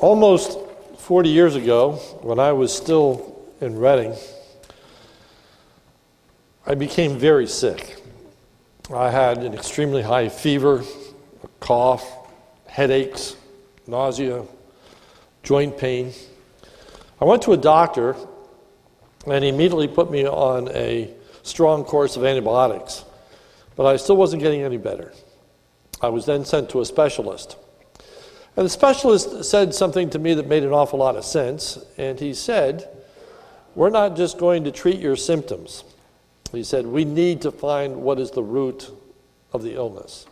Almost 40 years ago, when I was still in Reading, I became very sick. I had an extremely high fever, a cough, headaches, nausea, joint pain. I went to a doctor, and he immediately put me on a strong course of antibiotics, but I still wasn't getting any better. I was then sent to a specialist. And the specialist said something to me that made an awful lot of sense. And he said, We're not just going to treat your symptoms. He said, We need to find what is the root of the illness.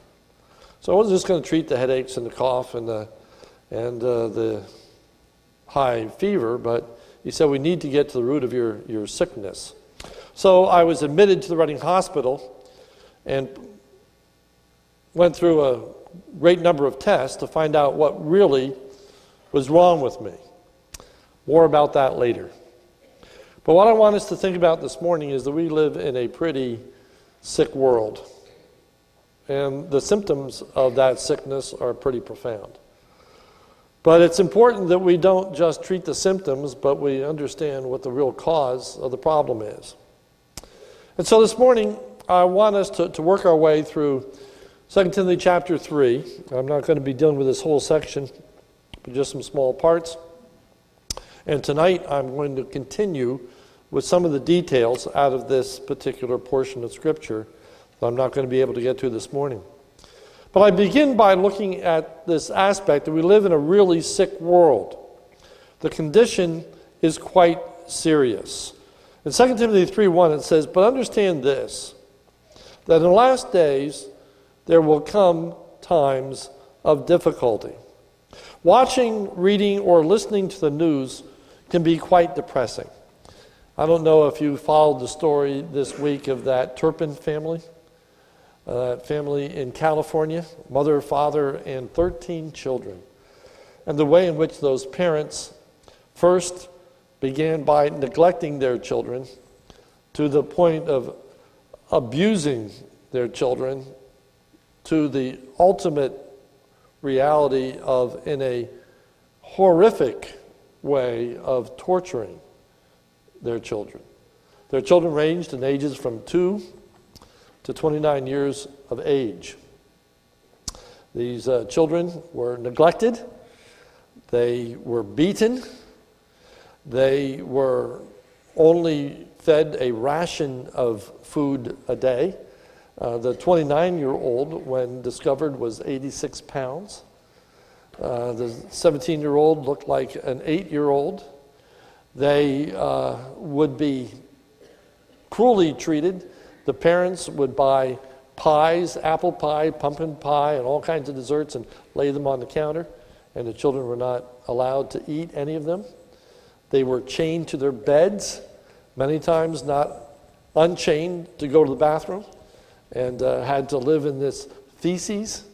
So I wasn't just going to treat the headaches and the cough and the, and, uh, the high fever, but he said, We need to get to the root of your, your sickness. So I was admitted to the Reading Hospital and went through a great number of tests to find out what really was wrong with me. More about that later. But what I want us to think about this morning is that we live in a pretty sick world. And the symptoms of that sickness are pretty profound. But it's important that we don't just treat the symptoms, but we understand what the real cause of the problem is. And so this morning, I want us to, to work our way through 2 Timothy chapter 3. I'm not going to be dealing with this whole section, but just some small parts. And tonight I'm going to continue with some of the details out of this particular portion of Scripture that I'm not going to be able to get to this morning. But I begin by looking at this aspect that we live in a really sick world. The condition is quite serious. In 2 Timothy 3:1 it says, "But understand this, that in the last days there will come times of difficulty. Watching, reading, or listening to the news can be quite depressing. I don't know if you followed the story this week of that Turpin family, uh, family in California, mother, father, and 13 children, and the way in which those parents first began by neglecting their children to the point of abusing their children to the ultimate reality of, in a horrific way, of torturing their children. Their children ranged in ages from 2 to 29 years of age. These uh, children were neglected, they were beaten, they were only fed a ration of food a day. Uh, the 29 year old, when discovered, was 86 pounds. Uh, the 17 year old looked like an 8 year old. They uh, would be cruelly treated. The parents would buy pies, apple pie, pumpkin pie, and all kinds of desserts and lay them on the counter, and the children were not allowed to eat any of them. They were chained to their beds, many times not unchained to go to the bathroom and uh, had to live in this feces.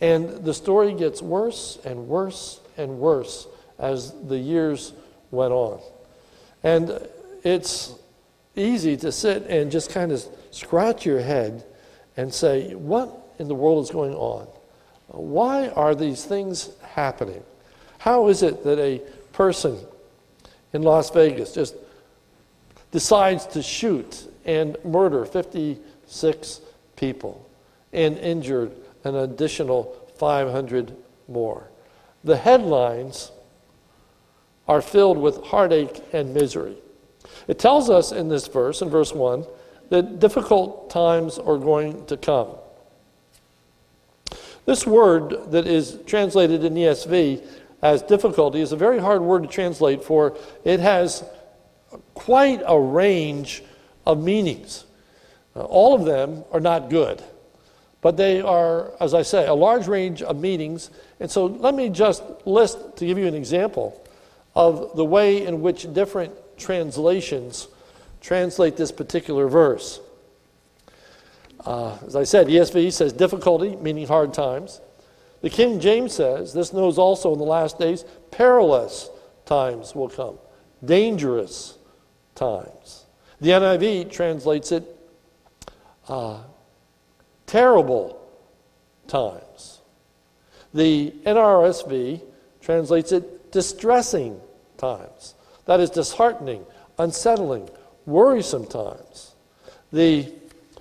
And the story gets worse and worse and worse as the years went on. And it's easy to sit and just kind of scratch your head and say, What in the world is going on? Why are these things happening? How is it that a person in Las Vegas just decides to shoot and murder 50 six people and injured an additional 500 more. The headlines are filled with heartache and misery. It tells us in this verse, in verse 1, that difficult times are going to come. This word that is translated in ESV as difficulty is a very hard word to translate, for it has quite a range of meanings. Uh, all of them are not good, but they are, as I say, a large range of meanings. And so let me just list, to give you an example, of the way in which different translations translate this particular verse. Uh, as I said, ESV says difficulty, meaning hard times. The King James says, this knows also in the last days, perilous times will come, dangerous times. The NIV translates it uh, terrible times. The NRSV translates it distressing times. That is disheartening, unsettling, worrisome times. The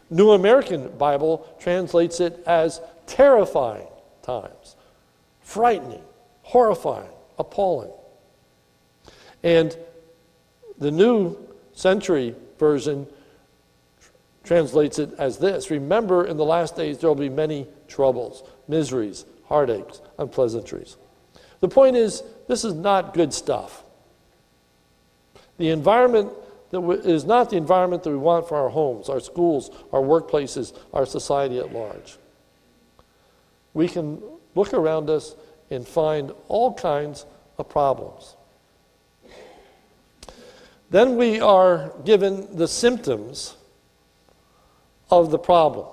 New American Bible translates it as terrifying times, frightening, horrifying, appalling. And the New Century Version translates it as this Remember, in the last days there will be many troubles, miseries, heartaches, unpleasantries. The point is, this is not good stuff. The environment that is not the environment that we want for our homes, our schools, our workplaces, our society at large. We can look around us and find all kinds of problems. Then we are given the symptoms of the problem,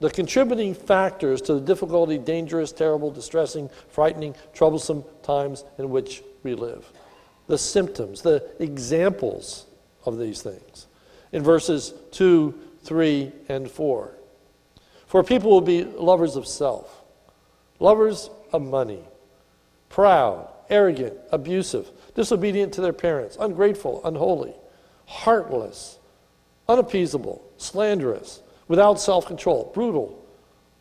the contributing factors to the difficulty, dangerous, terrible, distressing, frightening, troublesome times in which we live. The symptoms, the examples of these things in verses 2, 3, and 4. For people will be lovers of self, lovers of money, proud, arrogant, abusive, disobedient to their parents, ungrateful, unholy, heartless, unappeasable, slanderous, without self control, brutal,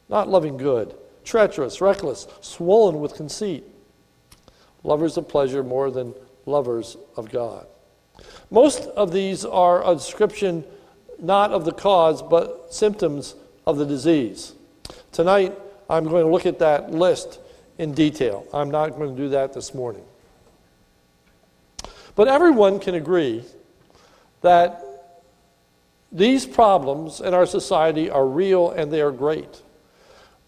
not loving good, treacherous, reckless, swollen with conceit, lovers of pleasure more than lovers of God. Most of these are a description not of the cause, but symptoms of the disease. Tonight, I'm going to look at that list in detail. I'm not going to do that this morning. But everyone can agree that these problems in our society are real and they are great.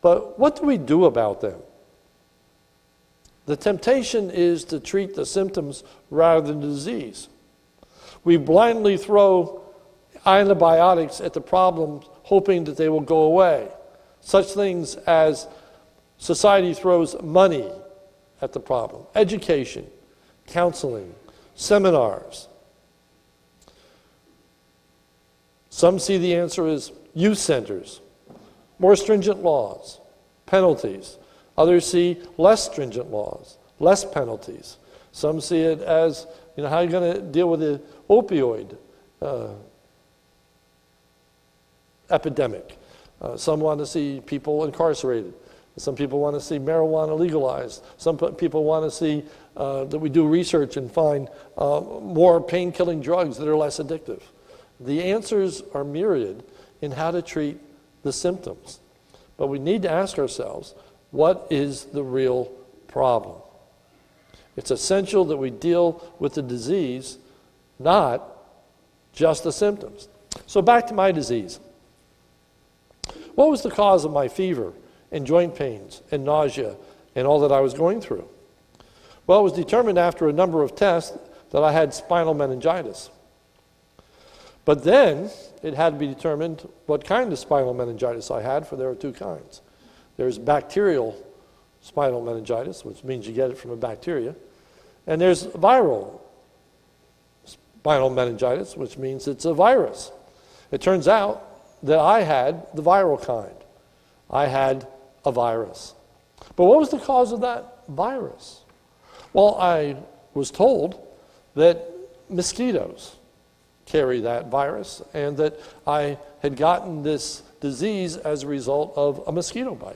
But what do we do about them? The temptation is to treat the symptoms rather than the disease. We blindly throw antibiotics at the problems, hoping that they will go away. Such things as society throws money at the problem, education, counseling, seminars. Some see the answer as youth centers, more stringent laws, penalties. Others see less stringent laws, less penalties. Some see it as, you know, how are you going to deal with the opioid uh, epidemic? Uh, some want to see people incarcerated. Some people want to see marijuana legalized. Some people want to see uh, that we do research and find uh, more pain killing drugs that are less addictive. The answers are myriad in how to treat the symptoms. But we need to ask ourselves what is the real problem? It's essential that we deal with the disease, not just the symptoms. So, back to my disease. What was the cause of my fever and joint pains and nausea and all that I was going through? Well, it was determined after a number of tests that I had spinal meningitis. But then it had to be determined what kind of spinal meningitis I had, for there are two kinds. There's bacterial spinal meningitis, which means you get it from a bacteria, and there's viral spinal meningitis, which means it's a virus. It turns out that I had the viral kind. I had a virus. But what was the cause of that virus? Well, I was told that mosquitoes carry that virus and that I had gotten this disease as a result of a mosquito bite.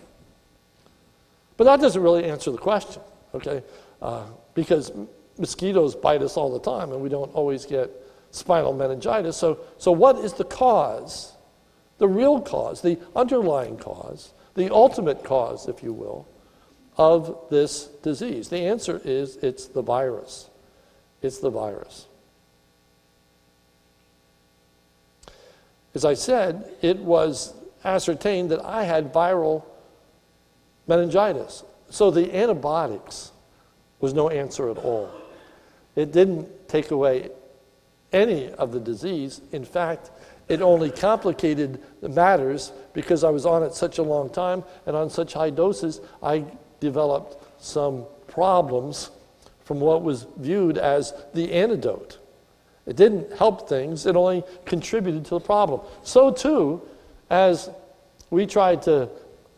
But that doesn't really answer the question, okay? Uh, because mosquitoes bite us all the time and we don't always get spinal meningitis. So, so what is the cause? The real cause, the underlying cause, the ultimate cause, if you will, of this disease? The answer is it's the virus. It's the virus. As I said, it was ascertained that I had viral meningitis. So the antibiotics was no answer at all. It didn't take away any of the disease. In fact, it only complicated the matters because I was on it such a long time and on such high doses, I developed some problems from what was viewed as the antidote. It didn't help things, it only contributed to the problem. So, too, as we try to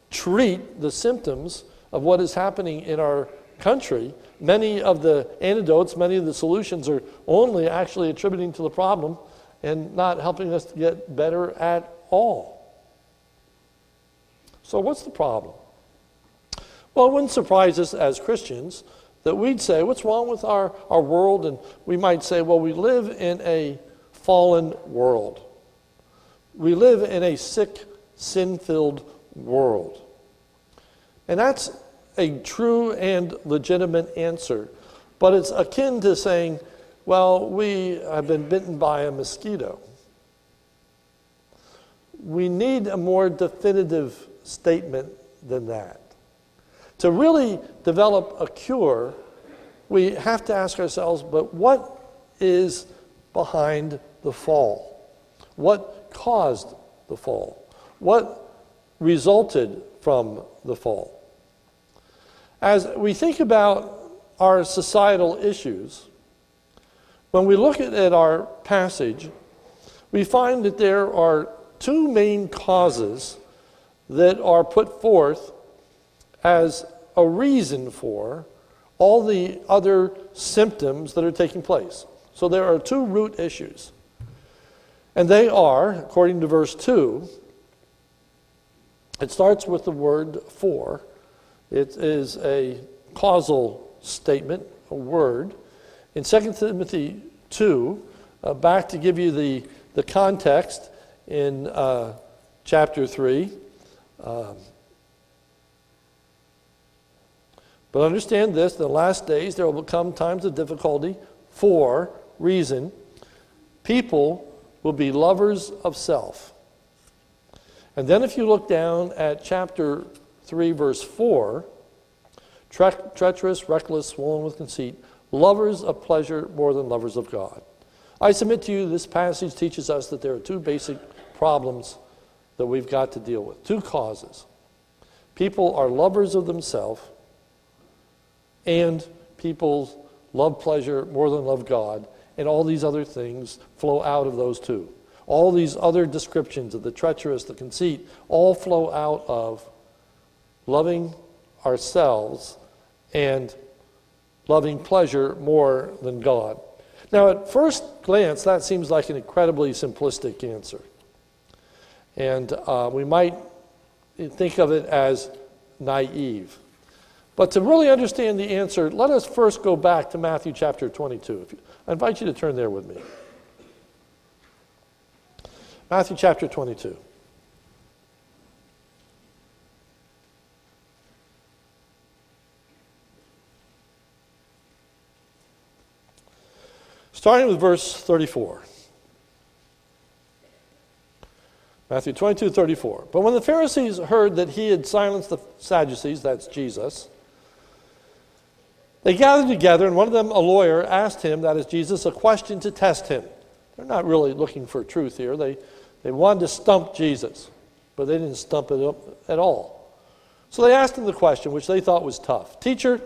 treat the symptoms of what is happening in our country, many of the antidotes, many of the solutions are only actually attributing to the problem and not helping us to get better at all. So, what's the problem? Well, it wouldn't surprise us as Christians that we'd say, What's wrong with our, our world? And we might say, Well, we live in a fallen world. We live in a sick, sin filled world. And that's a true and legitimate answer. But it's akin to saying, well, we have been bitten by a mosquito. We need a more definitive statement than that. To really develop a cure, we have to ask ourselves, but what is behind the fall? What caused the fall? What resulted from the fall? As we think about our societal issues, when we look at our passage, we find that there are two main causes that are put forth as a reason for all the other symptoms that are taking place. So there are two root issues. And they are, according to verse 2, it starts with the word for. It is a causal statement, a word. In 2 Timothy 2, uh, back to give you the, the context in uh, chapter 3. Um, but understand this the last days there will come times of difficulty for reason. People will be lovers of self. And then if you look down at chapter 3, verse 4, tre- treacherous, reckless, swollen with conceit, lovers of pleasure more than lovers of God. I submit to you, this passage teaches us that there are two basic problems that we've got to deal with, two causes. People are lovers of themselves, and people love pleasure more than love God, and all these other things flow out of those two. All these other descriptions of the treacherous, the conceit, all flow out of loving ourselves and loving pleasure more than God. Now, at first glance, that seems like an incredibly simplistic answer. And uh, we might think of it as naive. But to really understand the answer, let us first go back to Matthew chapter 22. I invite you to turn there with me. Matthew chapter 22. Starting with verse 34. Matthew 22, 34. But when the Pharisees heard that he had silenced the Sadducees, that's Jesus, they gathered together, and one of them, a lawyer, asked him, that is Jesus, a question to test him. They're not really looking for truth here. They, they wanted to stump Jesus, but they didn't stump it up at all. So they asked him the question, which they thought was tough Teacher,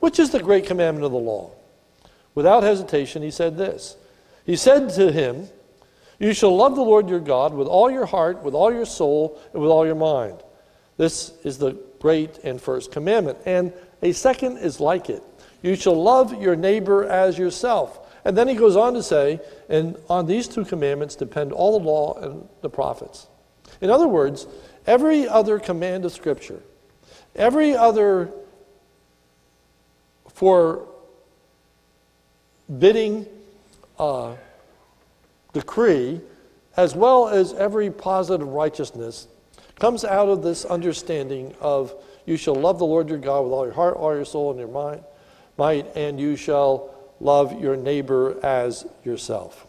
which is the great commandment of the law? Without hesitation, he said this. He said to him, You shall love the Lord your God with all your heart, with all your soul, and with all your mind. This is the great and first commandment. And a second is like it. You shall love your neighbor as yourself. And then he goes on to say, and on these two commandments depend all the law and the prophets. In other words, every other command of Scripture, every other for bidding uh, decree, as well as every positive righteousness, comes out of this understanding of you shall love the Lord your God with all your heart, all your soul, and your mind, might, and you shall love your neighbor as yourself.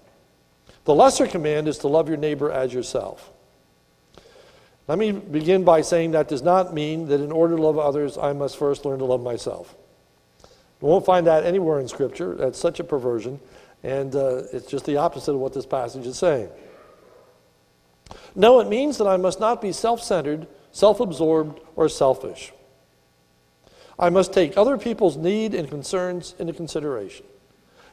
The lesser command is to love your neighbor as yourself. Let me begin by saying that does not mean that in order to love others, I must first learn to love myself. We won't find that anywhere in Scripture. That's such a perversion. And uh, it's just the opposite of what this passage is saying. No, it means that I must not be self centered, self absorbed, or selfish. I must take other people's need and concerns into consideration.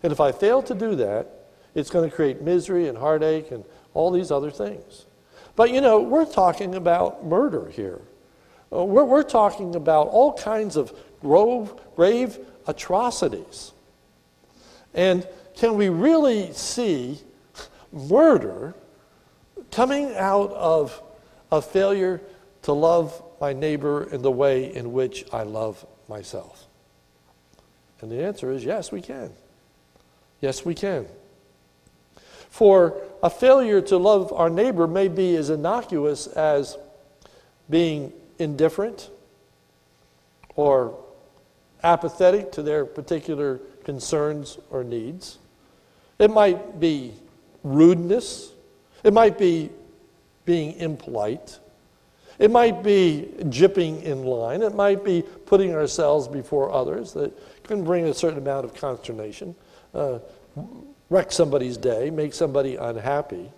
And if I fail to do that, it's going to create misery and heartache and all these other things. But you know, we're talking about murder here. Uh, we're, we're talking about all kinds of grove, grave atrocities? And can we really see murder coming out of a failure to love my neighbor in the way in which I love myself? And the answer is yes, we can. Yes, we can. For a failure to love our neighbor may be as innocuous as being indifferent or apathetic to their particular concerns or needs. It might be rudeness. It might be being impolite. It might be jipping in line. It might be putting ourselves before others that can bring a certain amount of consternation, uh, wreck somebody's day, make somebody unhappy.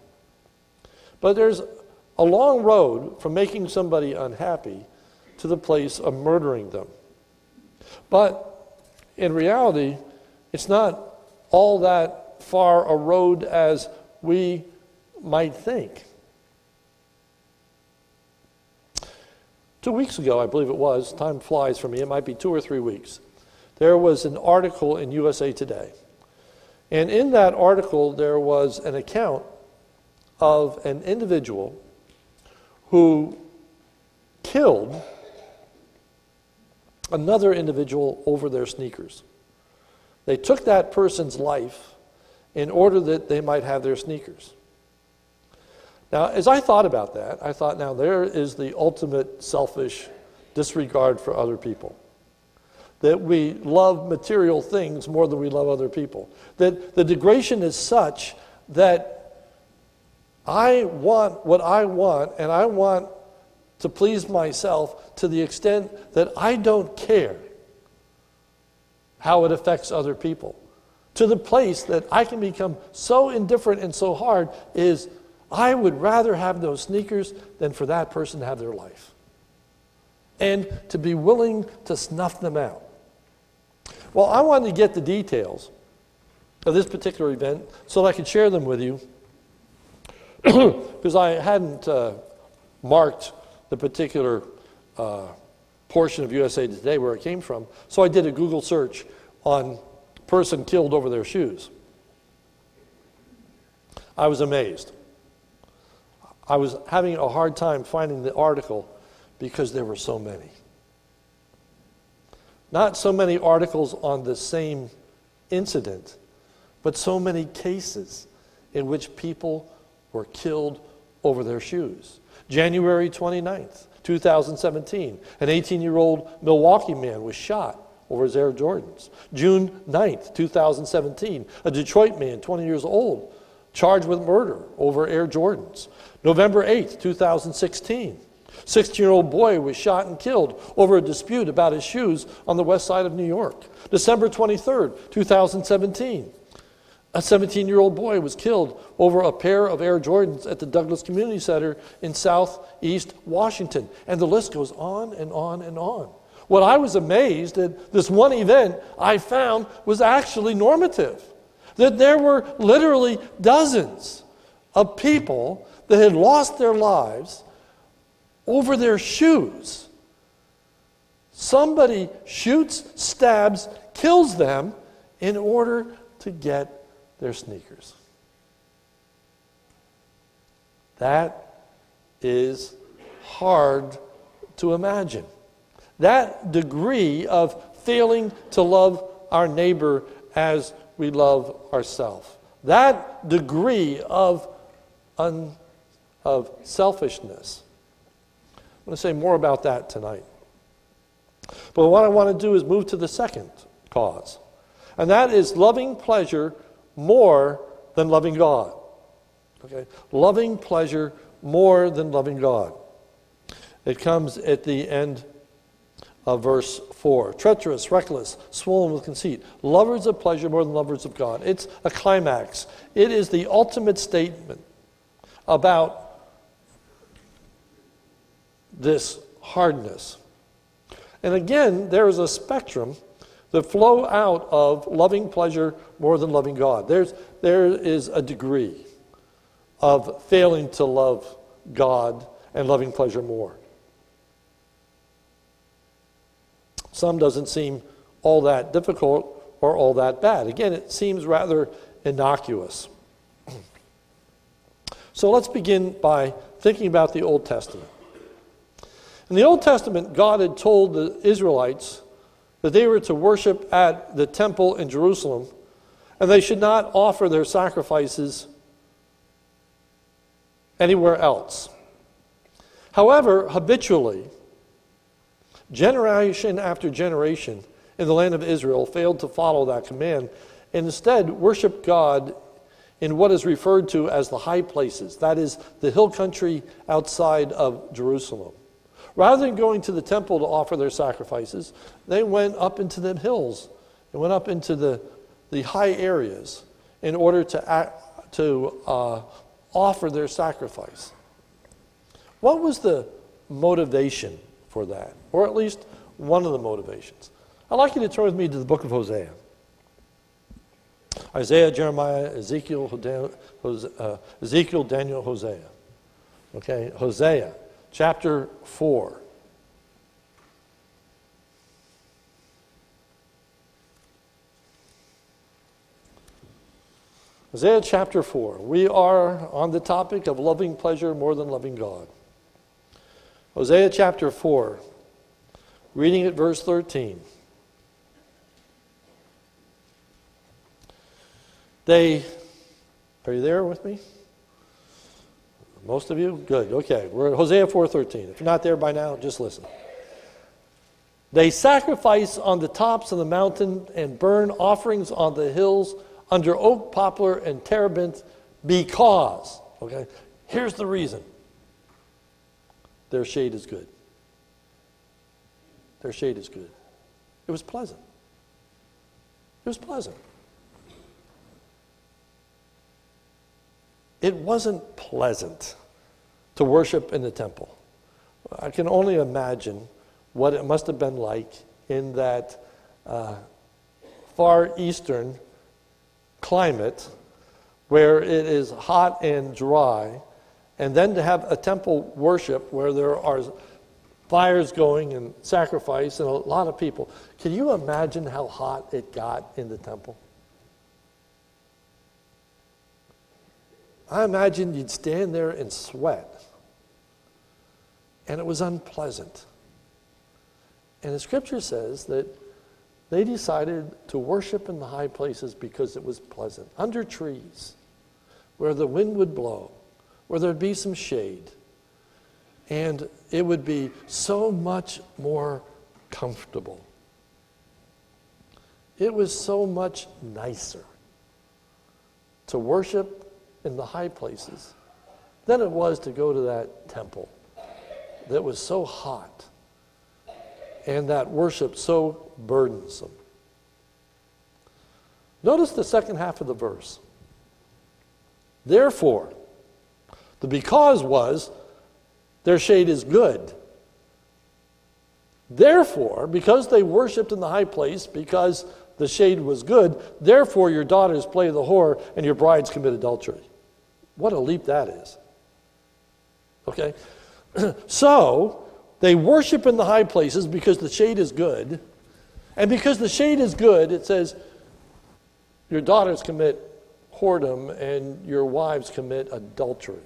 But there's a long road from making somebody unhappy to the place of murdering them. But in reality, it's not all that far a road as we might think. Two weeks ago, I believe it was, time flies for me, it might be two or three weeks, there was an article in USA Today. And in that article, there was an account of an individual who killed another individual over their sneakers. They took that person's life in order that they might have their sneakers. Now, as I thought about that, I thought, now there is the ultimate selfish disregard for other people. That we love material things more than we love other people. That the degradation is such that I want what I want, and I want to please myself to the extent that I don't care how it affects other people. To the place that I can become so indifferent and so hard is I would rather have those sneakers than for that person to have their life. And to be willing to snuff them out. Well, I wanted to get the details of this particular event so that I could share them with you because I hadn't uh, marked the particular uh, portion of USA Today where it came from. So I did a Google search on person killed over their shoes. I was amazed. I was having a hard time finding the article because there were so many. Not so many articles on the same incident, but so many cases in which people were killed over their shoes. January 29th, 2017, an 18 year old Milwaukee man was shot over his Air Jordans. June 9th, 2017, a Detroit man, 20 years old, charged with murder over Air Jordans. November 8th, 2016. 16 year old boy was shot and killed over a dispute about his shoes on the west side of New York. December 23rd, 2017. A 17 year old boy was killed over a pair of Air Jordans at the Douglas Community Center in southeast Washington. And the list goes on and on and on. What I was amazed at this one event I found was actually normative. That there were literally dozens of people that had lost their lives over their shoes. Somebody shoots, stabs, kills them in order to get their sneakers. That is hard to imagine. That degree of failing to love our neighbor as we love ourselves. That degree of un- of selfishness. I'm going to say more about that tonight. But what I want to do is move to the second cause, and that is loving pleasure more than loving God. Okay? Loving pleasure more than loving God. It comes at the end of verse 4. Treacherous, reckless, swollen with conceit, lovers of pleasure more than lovers of God. It's a climax. It is the ultimate statement about this hardness. And again, there is a spectrum that flow out of loving pleasure more than loving God. There's, there is a degree of failing to love God and loving pleasure more. Some doesn't seem all that difficult or all that bad. Again, it seems rather innocuous. So let's begin by thinking about the Old Testament. In the Old Testament, God had told the Israelites that they were to worship at the temple in Jerusalem and they should not offer their sacrifices anywhere else. However, habitually, generation after generation in the land of Israel failed to follow that command and instead worshiped God in what is referred to as the high places, that is, the hill country outside of Jerusalem. Rather than going to the temple to offer their sacrifices, they went up into the hills and went up into the, the high areas in order to, act, to uh, offer their sacrifice. What was the motivation for that? Or at least one of the motivations. I'd like you to turn with me to the book of Hosea. Isaiah, Jeremiah, Ezekiel, uh, Ezekiel, Daniel, Hosea. Okay, Hosea, chapter 4. Isaiah chapter 4. We are on the topic of loving pleasure more than loving God. Hosea chapter 4, reading at verse 13. They, are you there with me? Most of you? Good. Okay. We're at Hosea 4:13. If you're not there by now, just listen. They sacrifice on the tops of the mountain and burn offerings on the hills under oak, poplar, and terebinth because, okay, here's the reason. Their shade is good. Their shade is good. It was pleasant. It was pleasant. It wasn't pleasant to worship in the temple. I can only imagine what it must have been like in that uh, far eastern climate where it is hot and dry, and then to have a temple worship where there are fires going and sacrifice and a lot of people. Can you imagine how hot it got in the temple? I imagine you'd stand there and sweat. And it was unpleasant. And the scripture says that they decided to worship in the high places because it was pleasant, under trees, where the wind would blow, where there'd be some shade. And it would be so much more comfortable. It was so much nicer to worship in the high places than it was to go to that temple that was so hot and that worship so burdensome. Notice the second half of the verse. Therefore, the because was their shade is good. Therefore, because they worshiped in the high place, because the shade was good, therefore your daughters play the whore and your brides commit adultery. What a leap that is. Okay? so, they worship in the high places because the shade is good. And because the shade is good, it says, your daughters commit whoredom and your wives commit adultery.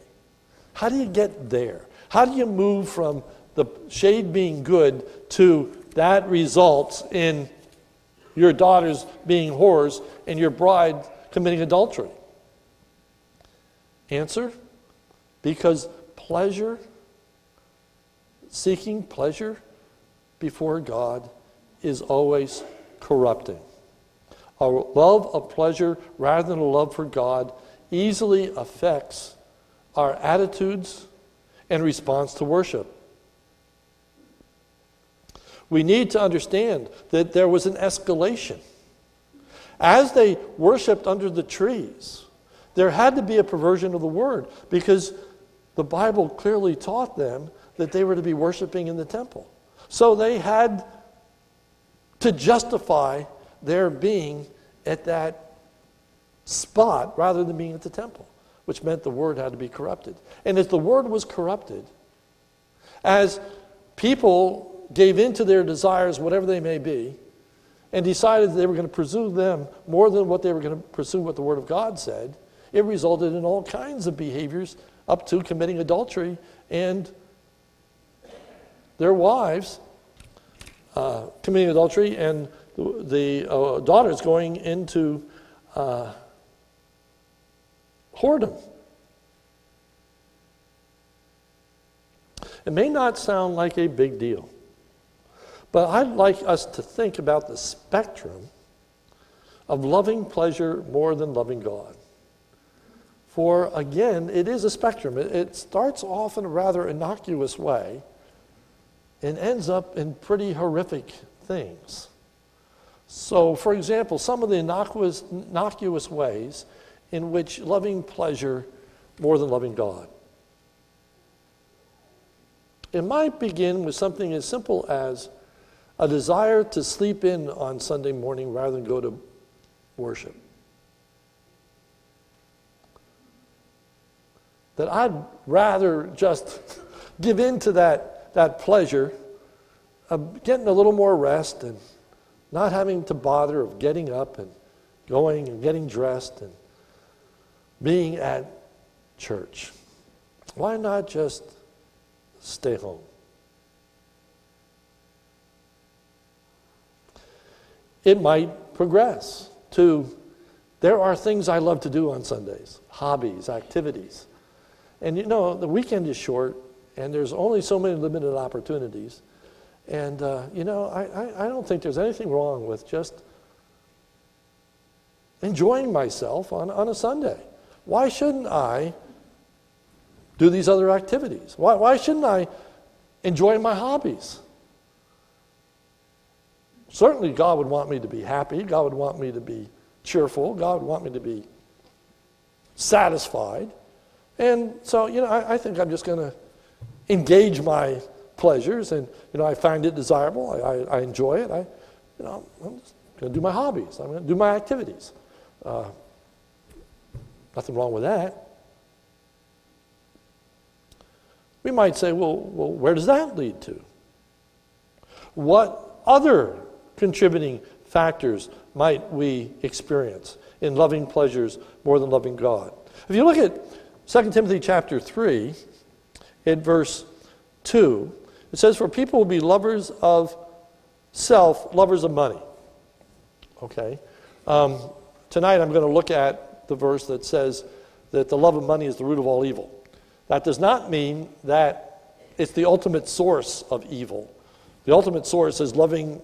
How do you get there? How do you move from the shade being good to that results in your daughters being whores and your bride committing adultery? Answer because pleasure, seeking pleasure before God, is always corrupting. A love of pleasure rather than a love for God easily affects our attitudes and response to worship. We need to understand that there was an escalation. As they worshiped under the trees, there had to be a perversion of the word because the Bible clearly taught them that they were to be worshiping in the temple. So they had to justify their being at that spot rather than being at the temple, which meant the word had to be corrupted. And as the word was corrupted, as people gave in to their desires, whatever they may be, and decided they were going to pursue them more than what they were going to pursue what the Word of God said, it resulted in all kinds of behaviors up to committing adultery and their wives uh, committing adultery and the, the uh, daughters going into uh, whoredom. It may not sound like a big deal, but I'd like us to think about the spectrum of loving pleasure more than loving God. For again, it is a spectrum. It, it starts off in a rather innocuous way and ends up in pretty horrific things. So, for example, some of the innocuous, innocuous ways in which loving pleasure more than loving God. It might begin with something as simple as a desire to sleep in on Sunday morning rather than go to worship. that I'd rather just give in to that, that pleasure of getting a little more rest and not having to bother of getting up and going and getting dressed and being at church. Why not just stay home? It might progress to there are things I love to do on Sundays, hobbies, activities. And you know, the weekend is short, and there's only so many limited opportunities. And, uh, you know, I, I, I don't think there's anything wrong with just enjoying myself on, on a Sunday. Why shouldn't I do these other activities? Why, why shouldn't I enjoy my hobbies? Certainly, God would want me to be happy. God would want me to be cheerful. God would want me to be satisfied. And so, you know, I, I think I'm just going to engage my pleasures, and you know, I find it desirable. I, I, I enjoy it. I, you know, I'm just going to do my hobbies. I'm going to do my activities. Uh, nothing wrong with that. We might say, well, well, where does that lead to? What other contributing factors might we experience in loving pleasures more than loving God? If you look at 2 Timothy chapter 3, in verse 2, it says, For people will be lovers of self, lovers of money. Okay? Um, tonight I'm going to look at the verse that says that the love of money is the root of all evil. That does not mean that it's the ultimate source of evil. The ultimate source is loving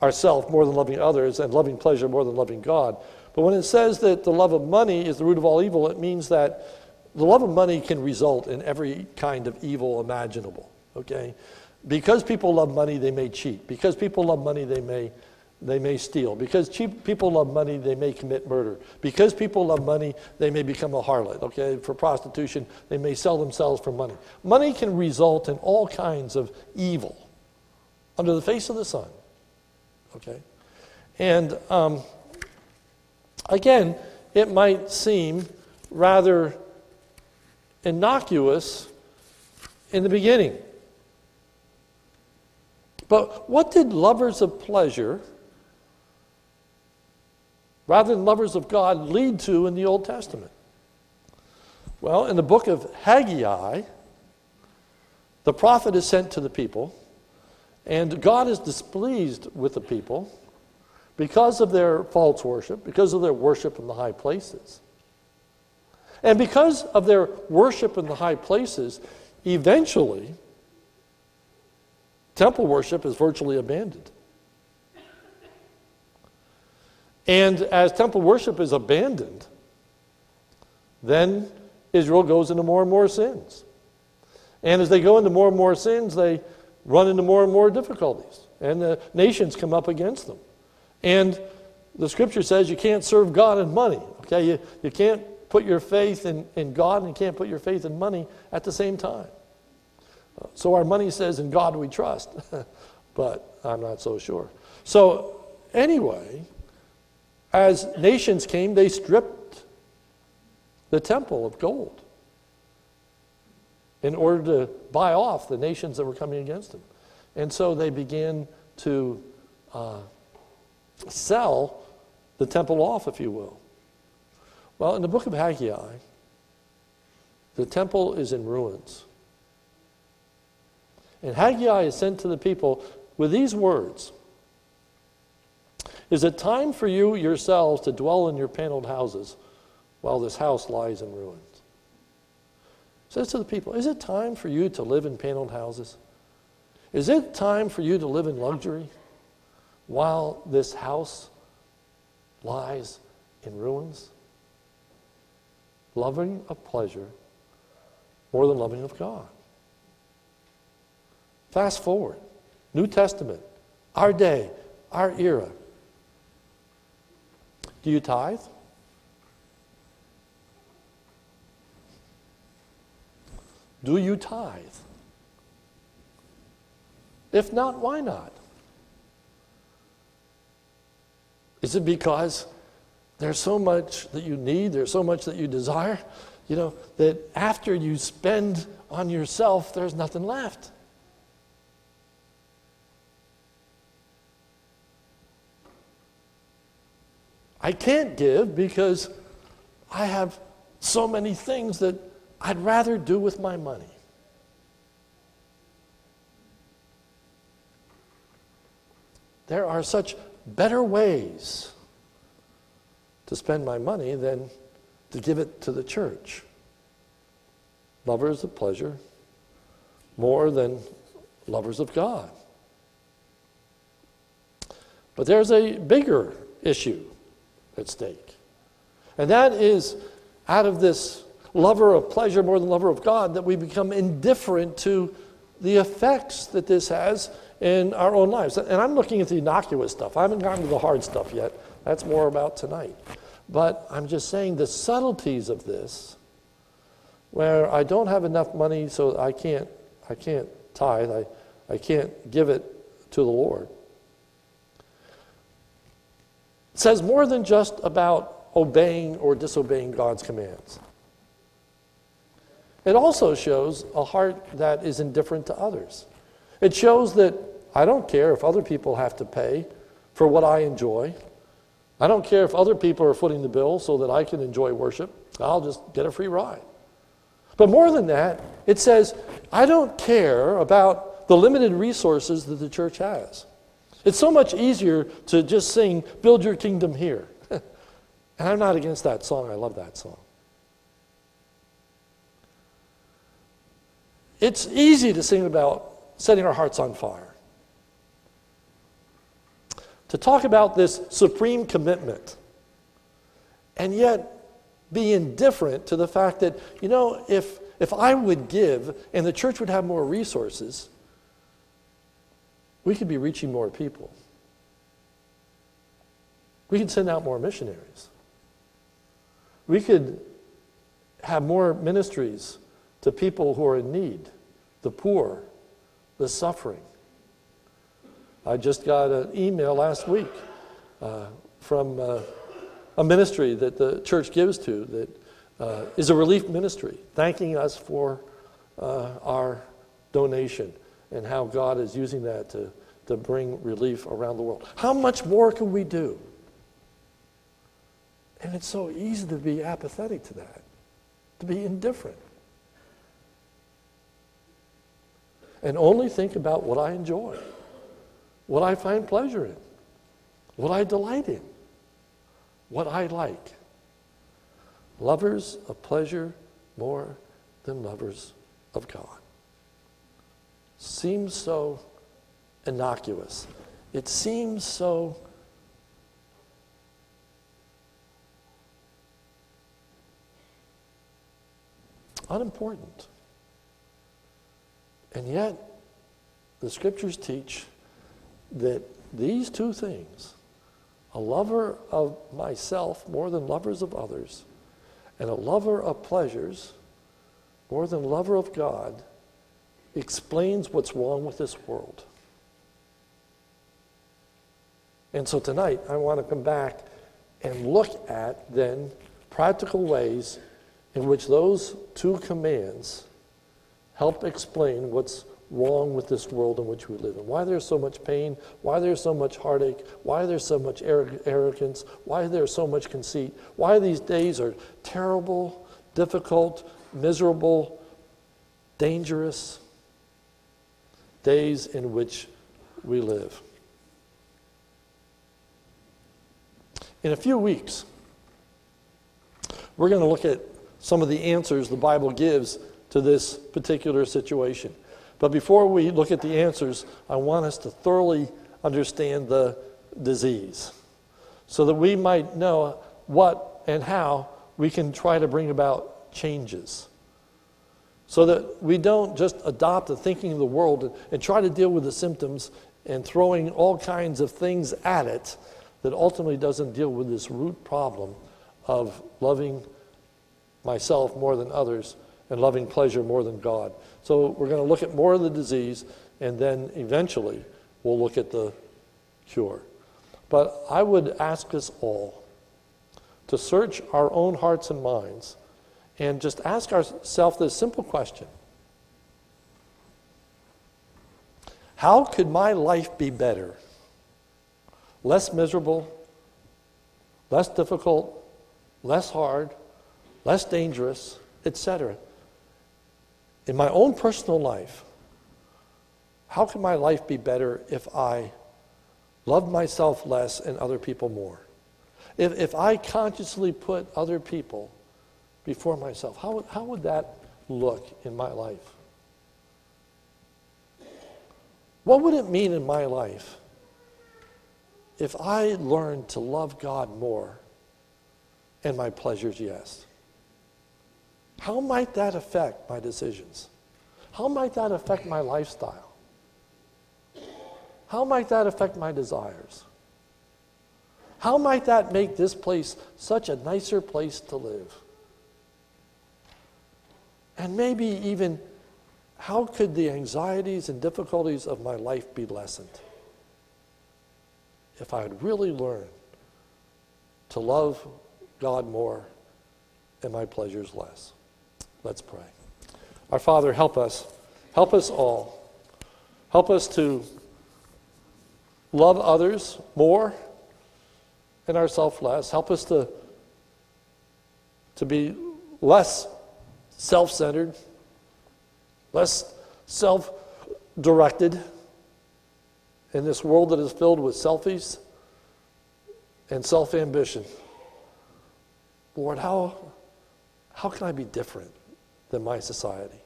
ourselves more than loving others and loving pleasure more than loving God. But when it says that the love of money is the root of all evil, it means that the love of money can result in every kind of evil imaginable. Okay? Because people love money, they may cheat. Because people love money, they may, they may steal. Because cheap, people love money, they may commit murder. Because people love money, they may become a harlot. Okay? For prostitution, they may sell themselves for money. Money can result in all kinds of evil under the face of the sun. Okay? And um, Again, it might seem rather innocuous in the beginning. But what did lovers of pleasure, rather than lovers of God, lead to in the Old Testament? Well, in the book of Haggai, the prophet is sent to the people, and God is displeased with the people because of their false worship, because of their worship in the high places. And because of their worship in the high places, eventually, temple worship is virtually abandoned. And as temple worship is abandoned, then Israel goes into more and more sins. And as they go into more and more sins, they run into more and more difficulties. And the nations come up against them. And the scripture says you can't serve God and money. Okay, you, you can't put your faith in, in God and you can't put your faith in money at the same time. So our money says, In God we trust, but I'm not so sure. So, anyway, as nations came, they stripped the temple of gold in order to buy off the nations that were coming against them. And so they began to uh, sell the temple off, if you will. Well, in the book of Haggai, the temple is in ruins. And Haggai is sent to the people with these words Is it time for you yourselves to dwell in your paneled houses while this house lies in ruins? Says to the people, Is it time for you to live in paneled houses? Is it time for you to live in luxury while this house lies in ruins? Loving of pleasure more than loving of God. Fast forward, New Testament, our day, our era. Do you tithe? Do you tithe? If not, why not? Is it because there's so much that you need, there's so much that you desire, you know, that after you spend on yourself, there's nothing left? I can't give because I have so many things that I'd rather do with my money. There are such better ways to spend my money than to give it to the church. Lovers of pleasure more than lovers of God. But there's a bigger issue at stake. And that is out of this lover of pleasure more than lover of God that we become indifferent to the effects that this has in our own lives. And I'm looking at the innocuous stuff. I haven't gotten to the hard stuff yet. That's more about tonight. But I'm just saying the subtleties of this, where I don't have enough money so I can't, I can't tithe, I, I can't give it to the Lord. It says more than just about obeying or disobeying God's commands. It also shows a heart that is indifferent to others. It shows that I don't care if other people have to pay for what I enjoy. I don't care if other people are footing the bill so that I can enjoy worship. I'll just get a free ride. But more than that, it says, I don't care about the limited resources that the church has. It's so much easier to just sing, Build Your Kingdom Here. and I'm not against that song, I love that song. It's easy to sing about setting our hearts on fire to talk about this supreme commitment and yet be indifferent to the fact that, you know, if, if I would give and the church would have more resources, we could be reaching more people. We could send out more missionaries. We could have more ministries to people who are in need, the poor, the suffering. I just got an email last week uh, from uh, a ministry that the church gives to that uh, is a relief ministry, thanking us for uh, our donation and how God is using that to, to bring relief around the world. How much more can we do? And it's so easy to be apathetic to that, to be indifferent. And only think about what I enjoy what I find pleasure in, what I delight in, what I like. Lovers of pleasure more than lovers of God. Seems so innocuous. It seems so unimportant. And yet, the scriptures teach that these two things, a lover of myself more than lovers of others, and a lover of pleasures more than lover of God, explains what's wrong with this world. And so tonight, I want to come back and look at then practical ways in which those two commands help explain what's wrong with this world in which we live in, why there's so much pain, why there's so much heartache, why there's so much arrogance, why there's so much conceit, why these days are terrible, difficult, miserable, dangerous days in which we live. In a few weeks, we're going to look at some of the answers the Bible gives to this particular situation. But before we look at the answers, I want us to thoroughly understand the disease so that we might know what and how we can try to bring about changes. So that we don't just adopt the thinking of the world and, try to deal with the symptoms and throwing all kinds of things at it that ultimately doesn't deal with this root problem of loving myself more than others and loving pleasure more than God. So we're going to look at more of the disease, and then eventually we'll look at the cure. But I would ask us all to search our own hearts and minds and just ask ourselves this simple question How could my life be better? Less miserable, less difficult, less hard, less dangerous, etc in my own personal life, how can my life be better if I love myself less and other people more? If, if I consciously put other people before myself, how would, how would that look in my life? What would it mean in my life if I learned to love God more and my pleasures, yes? How might that affect my decisions? How might that affect my lifestyle? How might that affect my desires? How might that make this place such a nicer place to live? And maybe even how could the anxieties and difficulties of my life be lessened if I had really learned to love God more and my pleasures less? Let's pray. Our Father, help us. Help us all. Help us to love others more and ourselves less. Help us to, to be less self centered, less self directed in this world that is filled with selfies and self ambition. Lord, how, how can I be different? than my society.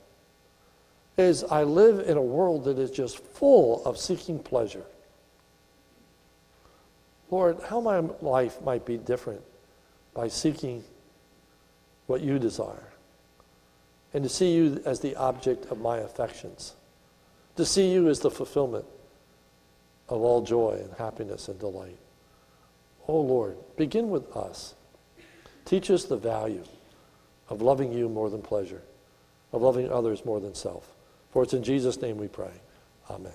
Is I live in a world that is just full of seeking pleasure. Lord, how my life might be different by seeking what you desire and to see you as the object of my affections, to see you as the fulfillment of all joy and happiness and delight. Oh Lord, begin with us. Teach us the value of loving you more than pleasure of loving others more than self. For it's in Jesus' name we pray. Amen.